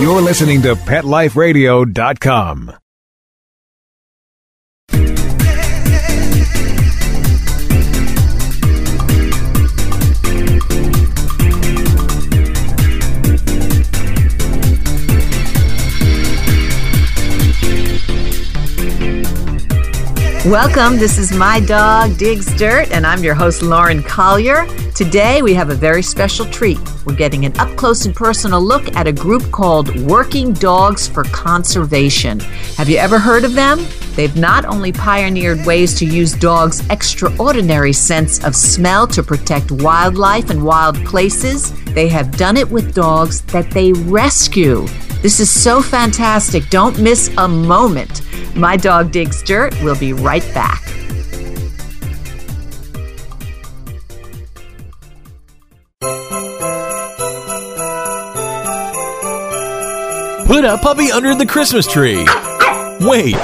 You're listening to PetLifeRadio.com. Welcome. This is My Dog Digs Dirt, and I'm your host, Lauren Collier. Today, we have a very special treat. We're getting an up close and personal look at a group called Working Dogs for Conservation. Have you ever heard of them? They've not only pioneered ways to use dogs' extraordinary sense of smell to protect wildlife and wild places, they have done it with dogs that they rescue. This is so fantastic. Don't miss a moment. My Dog Digs Dirt. We'll be right back. Put a puppy under the Christmas tree. Wait,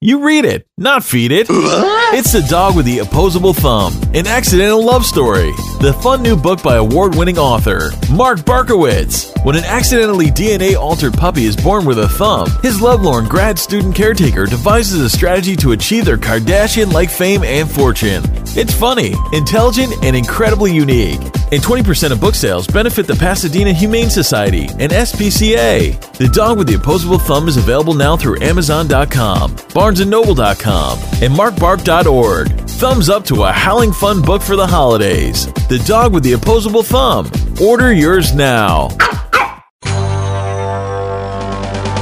you read it, not feed it. It's The Dog with the Opposable Thumb, an accidental love story. The fun new book by award winning author Mark Barkowitz. When an accidentally DNA altered puppy is born with a thumb, his lovelorn grad student caretaker devises a strategy to achieve their Kardashian like fame and fortune. It's funny, intelligent, and incredibly unique. And 20% of book sales benefit the Pasadena Humane Society and SPCA. The Dog with the Opposable Thumb is available now through Amazon.com, BarnesandNoble.com, and MarkBark.org. Thumbs up to a howling fun book for the holidays. The Dog with the Opposable Thumb. Order yours now.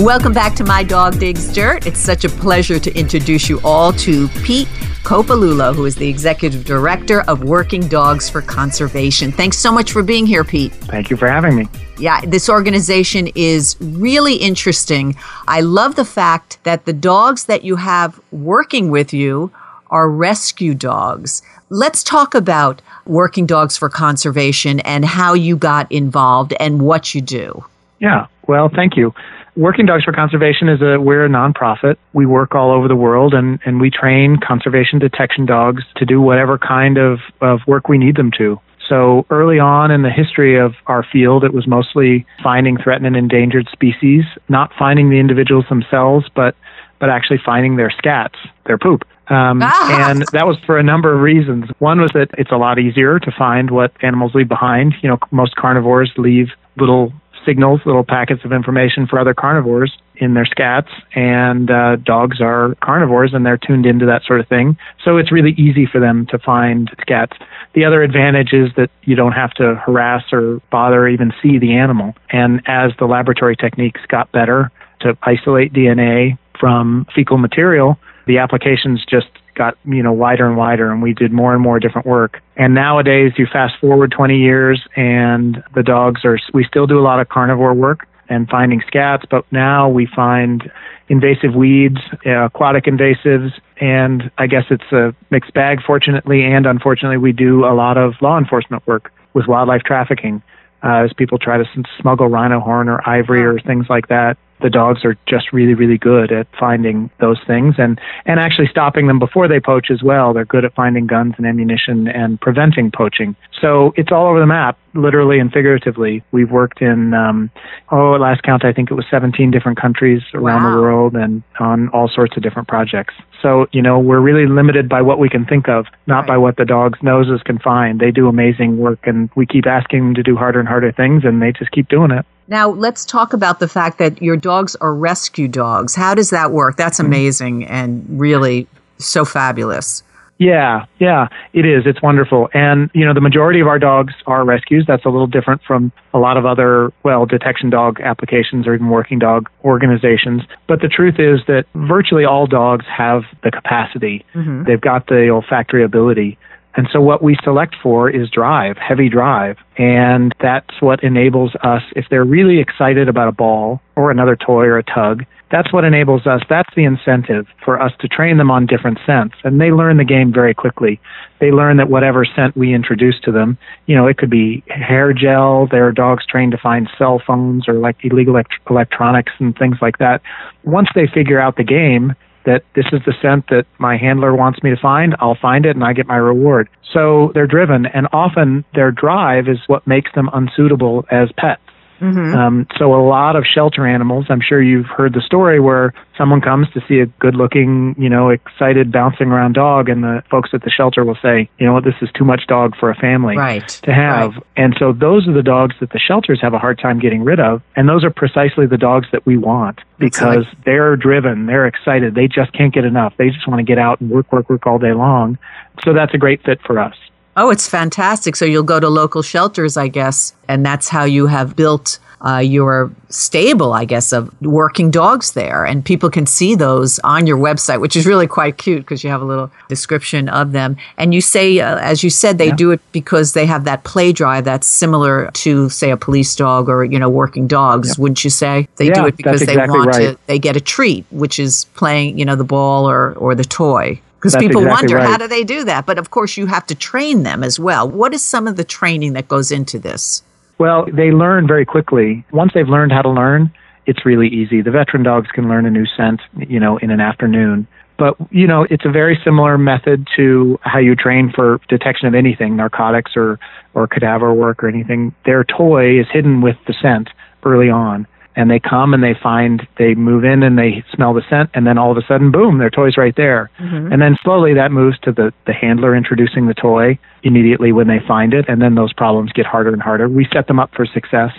Welcome back to My Dog Digs Dirt. It's such a pleasure to introduce you all to Pete Coppolillo, who is the Executive Director of Working Dogs for Conservation. Thanks so much for being here, Pete. Thank you for having me. Yeah, this organization is really interesting. I love the fact that the dogs that you have working with you are rescue dogs. Let's talk about Working Dogs for Conservation and how you got involved and what you do. Yeah, well, thank you. Working Dogs for Conservation is a we're a nonprofit. We work all over the world and, and we train conservation detection dogs to do whatever kind of, of work we need them to. So early on in the history of our field, it was mostly finding threatened and endangered species, not finding the individuals themselves, but but actually finding their scats, their poop. Um, Ah. And that was for a number of reasons. One was that it's a lot easier to find what animals leave behind. You know, most carnivores leave little signals, little packets of information for other carnivores in their scats, and uh, dogs are carnivores and they're tuned into that sort of thing. So it's really easy for them to find scats. The other advantage is that you don't have to harass or bother or even see the animal. And as the laboratory techniques got better to isolate DNA from fecal material, the applications just got you know wider and wider and we did more and more different work. And nowadays you fast forward 20 years and the dogs are we still do a lot of carnivore work and finding scats but now we find invasive weeds uh, aquatic invasives and i guess it's a mixed bag fortunately and unfortunately we do a lot of law enforcement work with wildlife trafficking uh, as people try to smuggle rhino horn or ivory or things like that the dogs are just really really good at finding those things and and actually stopping them before they poach as well. They're good at finding guns and ammunition and preventing poaching. So it's all over the map literally and figuratively. We've worked in um oh at last count i think it was 17 different countries around Wow. the world and on all sorts of different projects. So you know we're really limited by what we can think of not Right. by what the dogs noses can find. They do amazing work and we keep asking them to do harder and harder things and they just keep doing it Now, let's talk about the fact that your dogs are rescue dogs. How does that work? That's amazing and really so fabulous. Yeah, yeah, it is. It's wonderful. And, you know, the majority of our dogs are rescues. That's a little different from a lot of other, well, detection dog applications or even working dog organizations. But the truth is that virtually all dogs have the capacity, mm-hmm. they've got the olfactory ability. And so what we select for is drive, heavy drive. And that's what enables us, if they're really excited about a ball or another toy or a tug, that's what enables us. That's the incentive for us to train them on different scents. And they learn the game very quickly. They learn that whatever scent we introduce to them, you know, it could be hair gel. There are dogs trained to find cell phones or like illegal elect- electronics and things like that. Once they figure out the game, that this is the scent that my handler wants me to find, I'll find it and I get my reward. So they're driven, and often their drive is what makes them unsuitable as pets. Mm-hmm. Um, so a lot of shelter animals, I'm sure you've heard the story where someone comes to see a good-looking, you know, excited bouncing around dog, and the folks at the shelter will say, you know what, this is too much dog for a family right. to have. Right. And so those are the dogs that the shelters have a hard time getting rid of, and those are precisely the dogs that we want because like- they're driven, they're excited, they just can't get enough. They just want to get out and work, work, work all day long. So that's a great fit for us. Oh, it's fantastic. So you'll go to local shelters, I guess, and that's how you have built uh, your stable, I guess, of working dogs there. And people can see those on your website, which is really quite cute because you have a little description of them. And you say, uh, as you said, they yeah. do it because they have that play drive that's similar to, say, a police dog or, you know, working dogs, yeah. wouldn't you say? They yeah, do it because exactly they want right. to, they get a treat, which is playing, you know, the ball or, or the toy because people exactly wonder right. how do they do that but of course you have to train them as well what is some of the training that goes into this well, they learn very quickly. Once they've learned how to learn, it's really easy. The veteran dogs can learn a new scent, you know, in an afternoon. But, you know, it's a very similar method to how you train for detection of anything, narcotics or, or cadaver work or anything. Their toy is hidden with the scent early on and they come and they find they move in and they smell the scent and then all of a sudden boom their toy's right there mm-hmm. and then slowly that moves to the the handler introducing the toy immediately when they find it and then those problems get harder and harder we set them up for success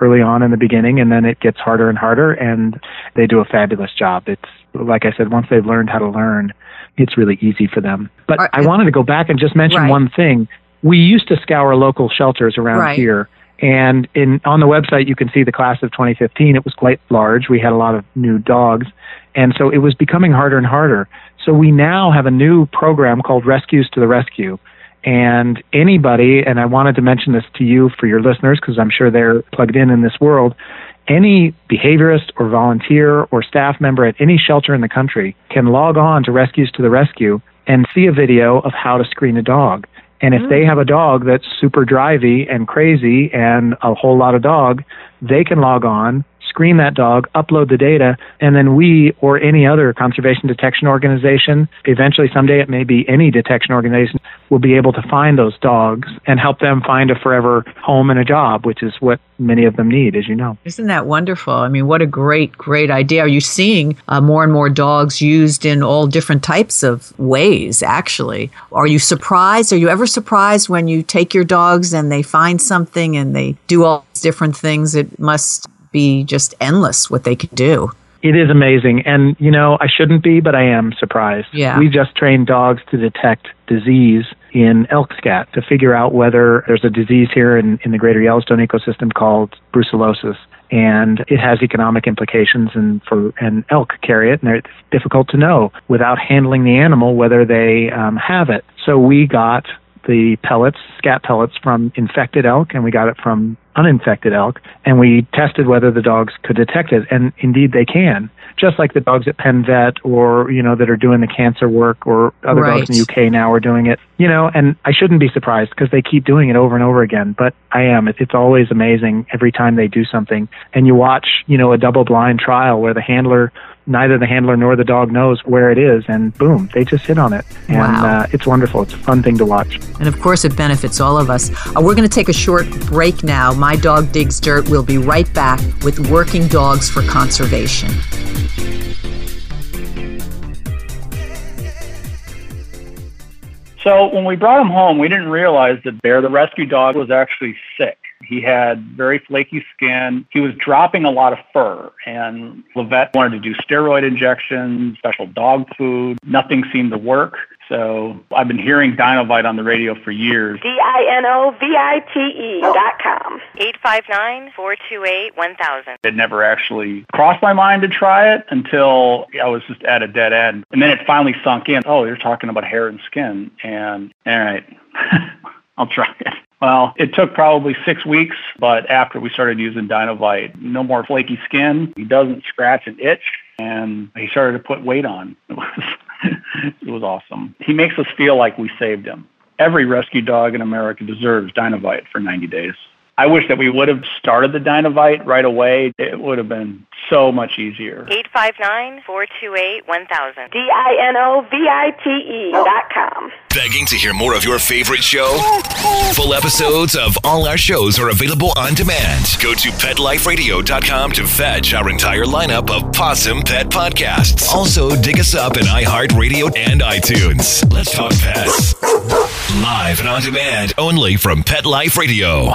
early on in the beginning and then it gets harder and harder and they do a fabulous job it's like i said once they've learned how to learn it's really easy for them but Are, i wanted to go back and just mention right. one thing we used to scour local shelters around right. here and in on the website, you can see the class of 2015. It was quite large. We had a lot of new dogs, and so it was becoming harder and harder. So we now have a new program called Rescues to the Rescue. And anybody, and I wanted to mention this to you for your listeners because I'm sure they're plugged in in this world. Any behaviorist or volunteer or staff member at any shelter in the country can log on to Rescues to the Rescue and see a video of how to screen a dog. And if mm. they have a dog that's super drivey and crazy and a whole lot of dog, they can log on, screen that dog, upload the data, and then we or any other conservation detection organization, eventually someday it may be any detection organization, will be able to find those dogs and help them find a forever home and a job, which is what many of them need, as you know. Isn't that wonderful? I mean, what a great, great idea. Are you seeing uh, more and more dogs used in all different types of ways, actually? Are you surprised? Are you ever surprised when you take your dogs and they find something and they do all these different things? It must be just endless what they can do. It is amazing. And, you know, I shouldn't be, but I am surprised. Yeah. We just trained dogs to detect disease in elk scat to figure out whether there's a disease here in, in the greater Yellowstone ecosystem called brucellosis. And it has economic implications, and for and elk carry it, and it's difficult to know without handling the animal whether they um, have it. So we got the pellets, scat pellets from infected elk, and we got it from uninfected elk, and we tested whether the dogs could detect it, and indeed they can. Just like the dogs at Penn Vet, or you know that are doing the cancer work, or other right. dogs in the UK now are doing it. You know, and I shouldn't be surprised because they keep doing it over and over again. But I am. It's always amazing every time they do something, and you watch, you know, a double-blind trial where the handler neither the handler nor the dog knows where it is, and boom, they just hit on it. And wow. uh, it's wonderful. It's a fun thing to watch. And of course, it benefits all of us. Uh, we're going to take a short break now. My dog digs dirt. We'll be right back with Working Dogs for Conservation. So when we brought him home, we didn't realize that Bear, the rescue dog, was actually sick. He had very flaky skin. He was dropping a lot of fur, and Levette wanted to do steroid injections, special dog food. Nothing seemed to work. So I've been hearing Dinovite on the radio for years. D-I-N-O-V-I-T-E dot com. 859-428-1000. It never actually crossed my mind to try it until I was just at a dead end. And then it finally sunk in. Oh, you're talking about hair and skin. And all right, I'll try it. Well, it took probably six weeks, but after we started using Dinovite, no more flaky skin. He doesn't scratch and itch, and he started to put weight on. It was, it was awesome. He makes us feel like we saved him. Every rescue dog in America deserves Dinovite for 90 days. I wish that we would have started the Dinovite right away. It would have been so much easier. 859-428-1000. D-I-N-O-V-I-T-E dot com. Begging to hear more of your favorite show? Full episodes of all our shows are available on demand. Go to PetLifeRadio.com to fetch our entire lineup of Possum Pet podcasts. Also, dig us up in iHeartRadio and iTunes. Let's talk pets. Live and on demand only from Pet Life Radio.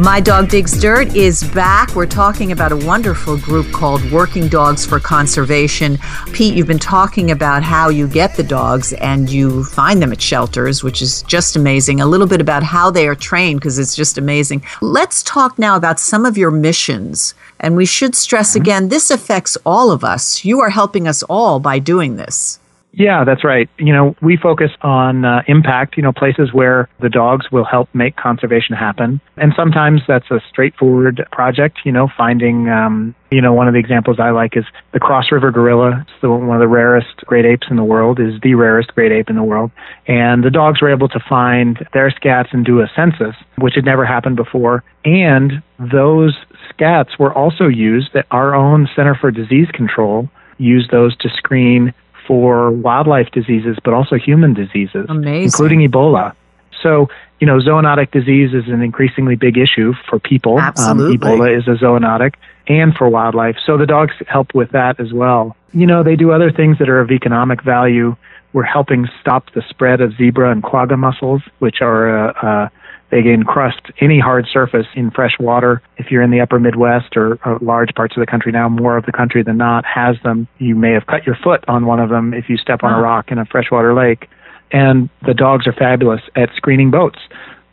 My Dog Digs Dirt is back. We're talking about a wonderful group called Working Dogs for Conservation. Pete, you've been talking about how you get the dogs and you find them at shelters, which is just amazing. A little bit about how they are trained because it's just amazing. Let's talk now about some of your missions. And we should stress mm-hmm. again this affects all of us. You are helping us all by doing this. Yeah, that's right. You know, we focus on uh, impact, you know, places where the dogs will help make conservation happen. And sometimes that's a straightforward project, you know, finding, um, you know, one of the examples I like is the Cross River gorilla. It's the, one of the rarest great apes in the world, is the rarest great ape in the world. And the dogs were able to find their scats and do a census, which had never happened before. And those scats were also used at our own Center for Disease Control used those to screen for wildlife diseases, but also human diseases, Amazing. including Ebola. So, you know, zoonotic disease is an increasingly big issue for people. Absolutely. Um, Ebola is a zoonotic and for wildlife. So the dogs help with that as well. You know, they do other things that are of economic value. We're helping stop the spread of zebra and quagga mussels, which are uh, uh, they encrust any hard surface in fresh water. If you're in the upper Midwest or, or large parts of the country now, more of the country than not has them. You may have cut your foot on one of them if you step on a rock in a freshwater lake. And the dogs are fabulous at screening boats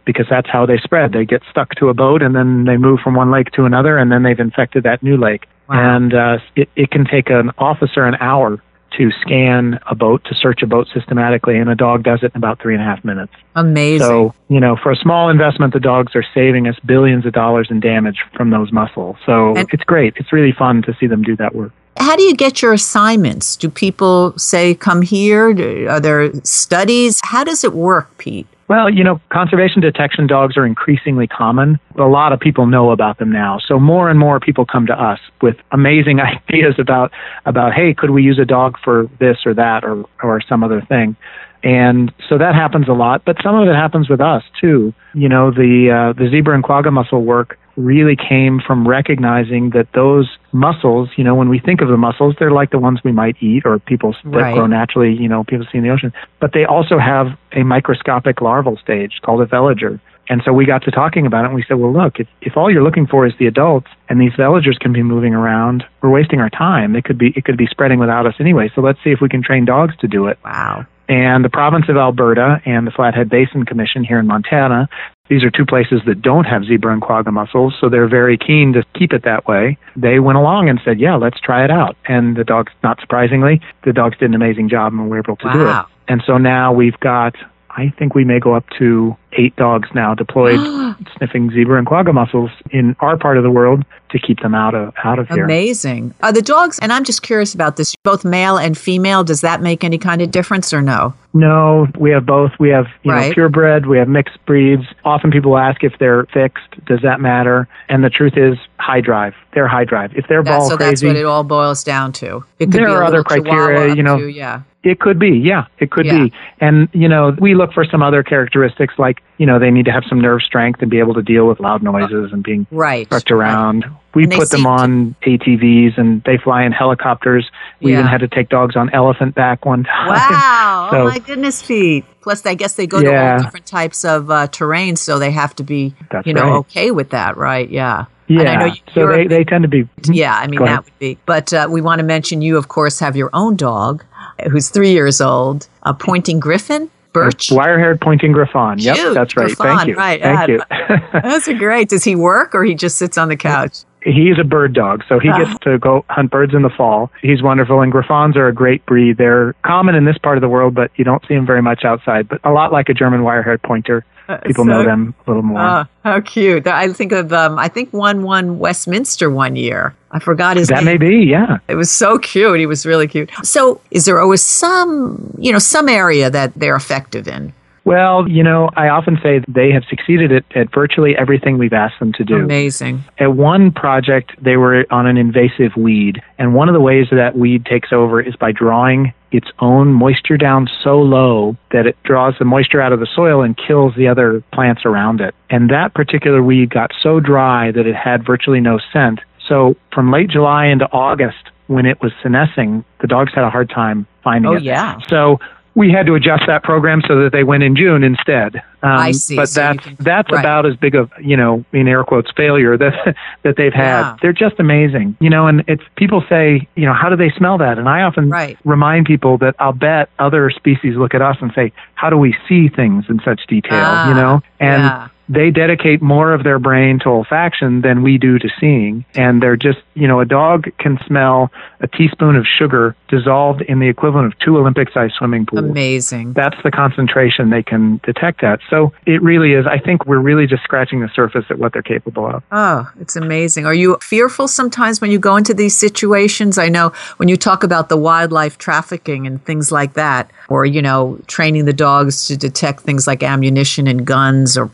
because that's how they spread. They get stuck to a boat and then they move from one lake to another and then they've infected that new lake. Wow. And uh, it, it can take an officer an hour to scan a boat, to search a boat systematically, and a dog does it in about three and a half minutes. Amazing. So, you know, for a small investment, the dogs are saving us billions of dollars in damage from those mussels. So And- it's great. It's really fun to see them do that work. How do you get your assignments? Do people say, come here? Are there studies? How does it work, Pete? Well, you know, conservation detection dogs are increasingly common. A lot of people know about them now. So more and more people come to us with amazing ideas about about hey, could we use a dog for this or that or or some other thing. And so that happens a lot, but some of it happens with us too. You know, the uh, the zebra and quagga mussel work really came from recognizing that those mussels, you know, when we think of the mussels, they're like the ones we might eat or people that Right. grow naturally, you know, people see in the ocean. But they also have a microscopic larval stage called a veliger. And so we got to talking about it and we said, well, look, if, if all you're looking for is the adults and these veligers can be moving around, we're wasting our time. It could be, it could be spreading without us anyway. So let's see if we can train dogs to do it. Wow. And the province of Alberta and the Flathead Basin Commission here in Montana, these are two places that don't have zebra and quagga mussels, so they're very keen to keep it that way. They went along and said, yeah, let's try it out. And the dogs, not surprisingly, the dogs did an amazing job and we were able to do it. And so now we've got, I think we may go up to eight dogs now deployed sniffing zebra and quagga mussels in our part of the world to keep them out of out of here. Amazing. Are the dogs, and I'm just curious about this, both male and female, does that make any kind of difference or no? No, we have both. We have you Right. know purebred. We have mixed breeds. Often people ask if they're fixed. Does that matter? And the truth is, high drive. They're high drive. If they're That- ball so that's what it all boils down to. It could There be are other criteria, you know. to- yeah. It could be, yeah, it could Yeah. be. And, you know, we look for some other characteristics like like, you know, they need to have some nerve strength and be able to deal with loud noises and being Right. trucked around. We And put them on ATVs and they fly in helicopters. We even had to take dogs on elephant back one time. Wow. So- oh my goodness, Pete. Plus, I guess they go to all different types of uh, terrain, so they have to be, That's you know, right. okay with that, right? Yeah. Yeah. And I know you- so you're a they, they tend to be. Yeah, I mean that would be. But uh, we want to mention you, of course, have your own dog, who's three years old, a pointing griffon, Birch. Wire-haired pointing griffon. Yep, Cute, that's right. Griffon, Thank you. right, Thank yeah. you. Those are great. Does he work, or he just sits on the couch? He's a bird dog, so he Ah. gets to go hunt birds in the fall. He's wonderful, and Griffons are a great breed. They're common in this part of the world, but you don't see them very much outside. But a lot like a German wire-haired pointer. People so- know them a little more. Oh, how cute! I think of um, I think one won Westminster one year. I forgot his that name. That may be, yeah. It was so cute. He was really cute. So, is there always some, you know, some area that they're effective in? Well, you know, I often say they have succeeded at, at virtually everything we've asked them to do. Amazing. At one project, they were on an invasive weed, and one of the ways that weed takes over is by drawing its own moisture down so low that it draws the moisture out of the soil and kills the other plants around it. And that particular weed got so dry that it had virtually no scent. So from late July into August, when it was senescing, the dogs had a hard time finding Oh, it. yeah. So we had to adjust that program so that they went in June instead. Um, I see. But so that's can- that's right. about as big of you know in air quotes failure that that they've had. Yeah. They're just amazing, you know. And it's people say you know how do they smell that? And I often Right. remind people that I'll bet other species look at us and say how do we see things in such detail? Ah, you know, and yeah. They dedicate more of their brain to olfaction than we do to seeing. And they're just, you know, a dog can smell a teaspoon of sugar dissolved in the equivalent of two Olympic sized swimming pools. Amazing. That's the concentration they can detect at. So it really is, I think we're really just scratching the surface at what they're capable of. Oh, it's amazing. Are you fearful sometimes when you go into these situations? I know when you talk about the wildlife trafficking and things like that, or, you know, training the dogs to detect things like ammunition and guns or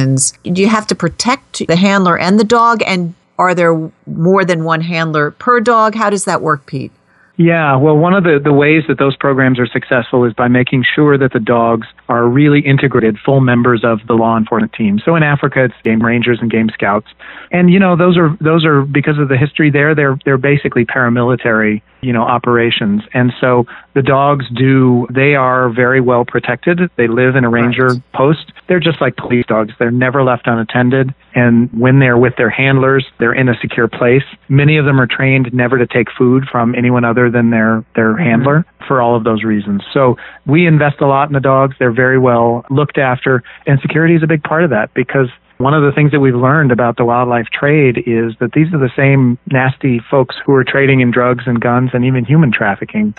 poisons, do you have to protect the handler and the dog? And are there more than one handler per dog? How does that work, Pete? Yeah, well, one of the, the ways that those programs are successful is by making sure that the dogs are really integrated, full members of the law enforcement team. So in Africa, it's game rangers and game scouts, and you know those are those are because of the history there. They're they're basically paramilitary, you know, operations, and so the dogs do they are very well protected. They live in a ranger Right. post. They're just like police dogs. They're never left unattended, and when they're with their handlers, they're in a secure place. Many of them are trained never to take food from anyone other than their their mm-hmm. handler for all of those reasons. So we invest a lot in the dogs. They're very well looked after, and security is a big part of that because one of the things that we've learned about the wildlife trade is that these are the same nasty folks who are trading in drugs and guns and even human trafficking.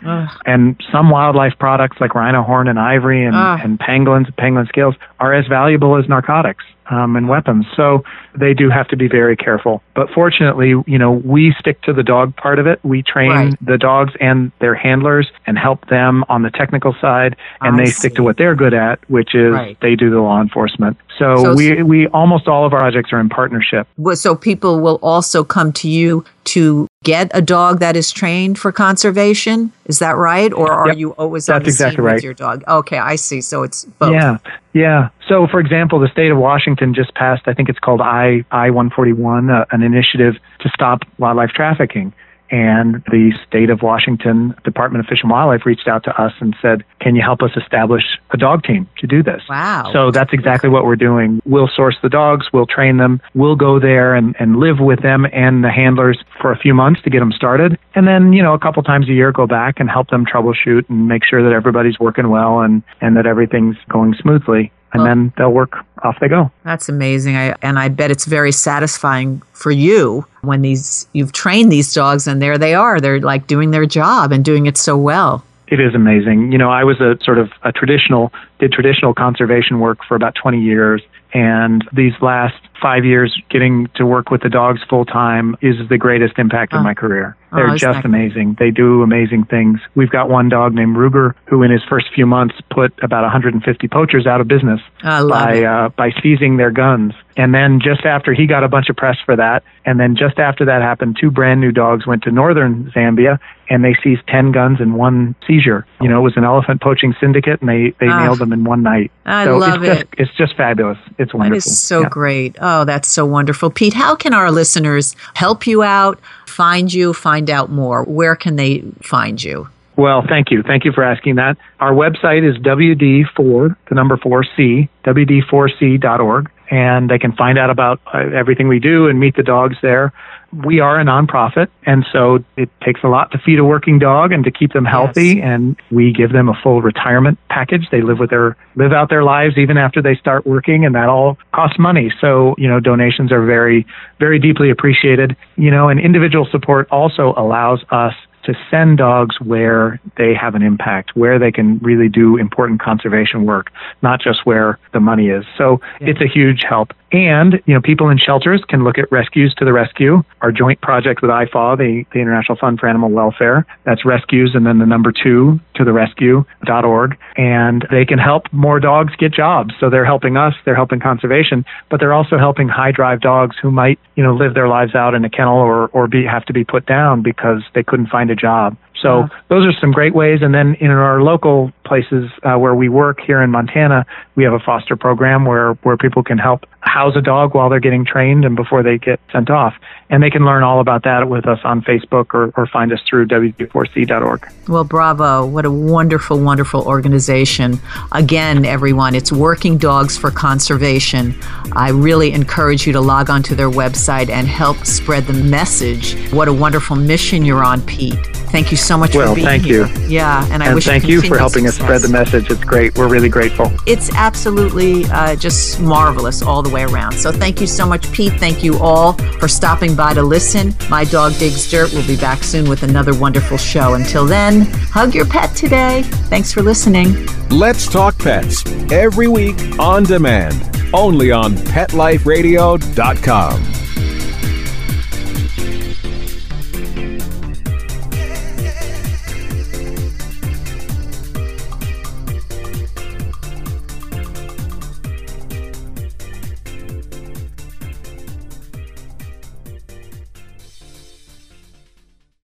And some wildlife products like rhino horn and ivory and, and pangolins, pangolin scales are as valuable as narcotics um, and weapons. So they do have to be very careful. But fortunately, you know, we stick to the dog part of it. We train Right. the dogs and their handlers and help them on the technical side, and I they stick to what they're good at, which is Right. they do the law enforcement. So, So- we we almost all of our projects are in partnership. So people will also come to you to get a dog that is trained for conservation. Is that right? Or are Yep. you always on That's the exactly right. with your dog? Okay, I see. So it's both. Yeah, yeah. So, for example, the state of Washington just passed. I think it's called I I one forty one, uh, an initiative to stop wildlife trafficking. And the state of Washington Department of Fish and Wildlife reached out to us and said, "Can you help us establish a dog team to do this?" Wow. So that's exactly what we're doing. We'll source the dogs, we'll train them, we'll go there and, and live with them and the handlers for a few months to get them started. And then, you know, a couple times a year go back and help them troubleshoot and make sure that everybody's working well and, and that everything's going smoothly. And Well- then they'll work, off they go. That's amazing. I, and I bet it's very satisfying for you when these you've trained these dogs and there they are. They're like doing their job and doing it so well. It is amazing. You know, I was a sort of a traditional, did traditional conservation work for about 20 years. And these last five years, getting to work with the dogs full time is the greatest impact Oh. of my career. Oh, They're isn't just amazing. They do amazing things. We've got one dog named Ruger who, in his first few months, put about 150 poachers out of business by uh, by seizing their guns. And then just after he got a bunch of press for that, and then just after that happened, two brand new dogs went to northern Zambia and they seized 10 guns in one seizure. You know, it was an elephant poaching syndicate, and they they Ah. nailed them them in one night. I so love it's just, it. It's just fabulous. It's wonderful. That is so Yeah. great. Oh, that's so wonderful. Pete, how can our listeners help you out, find you, find out more? Where can they find you? Well, thank you. Thank you for asking that. Our website is WD4, the number 4C, WD4C.org, and they can find out about uh, everything we do and meet the dogs there. We are a nonprofit, and so it takes a lot to feed a working dog and to keep them healthy. Yes. And we give them a full retirement package. They live with their live out their lives even after they start working, and that all costs money. So you know, donations are very, very deeply appreciated. You know, and individual support also allows us to send dogs where they have an impact, where they can really do important conservation work, not just where the money is. So it's a huge help. And, you know, people in shelters can look at Rescues to the Rescue, our joint project with IFAW, the, the International Fund for Animal Welfare. That's rescues and then the number two to the rescue.org. And they can help more dogs get jobs. So they're helping us, they're helping conservation, but they're also helping high drive dogs who might, you know, live their lives out in a kennel or, or be, have to be put down because they couldn't find a job. So those are some great ways. And then in our local places uh, where we work here in Montana, we have a foster program where, where people can help house a dog while they're getting trained and before they get sent off. And they can learn all about that with us on Facebook or, or find us through WD4C.org. Well, bravo. What a wonderful, wonderful organization. Again, everyone, it's Working Dogs for Conservation. I really encourage you to log on to their website and help spread the message. What a wonderful mission you're on, Pete. Thank you so much Well, for being thank here. you. Yeah, and I and wish thank you for continued helping us spread the message. It's great. We're really grateful. It's absolutely uh, just marvelous all the way around. So thank you so much, Pete. Thank you all for stopping by to listen. My dog digs dirt. We'll be back soon with another wonderful show. Until then, hug your pet today. Thanks for listening. Let's Talk Pets every week on demand, only on PetLifeRadio.com.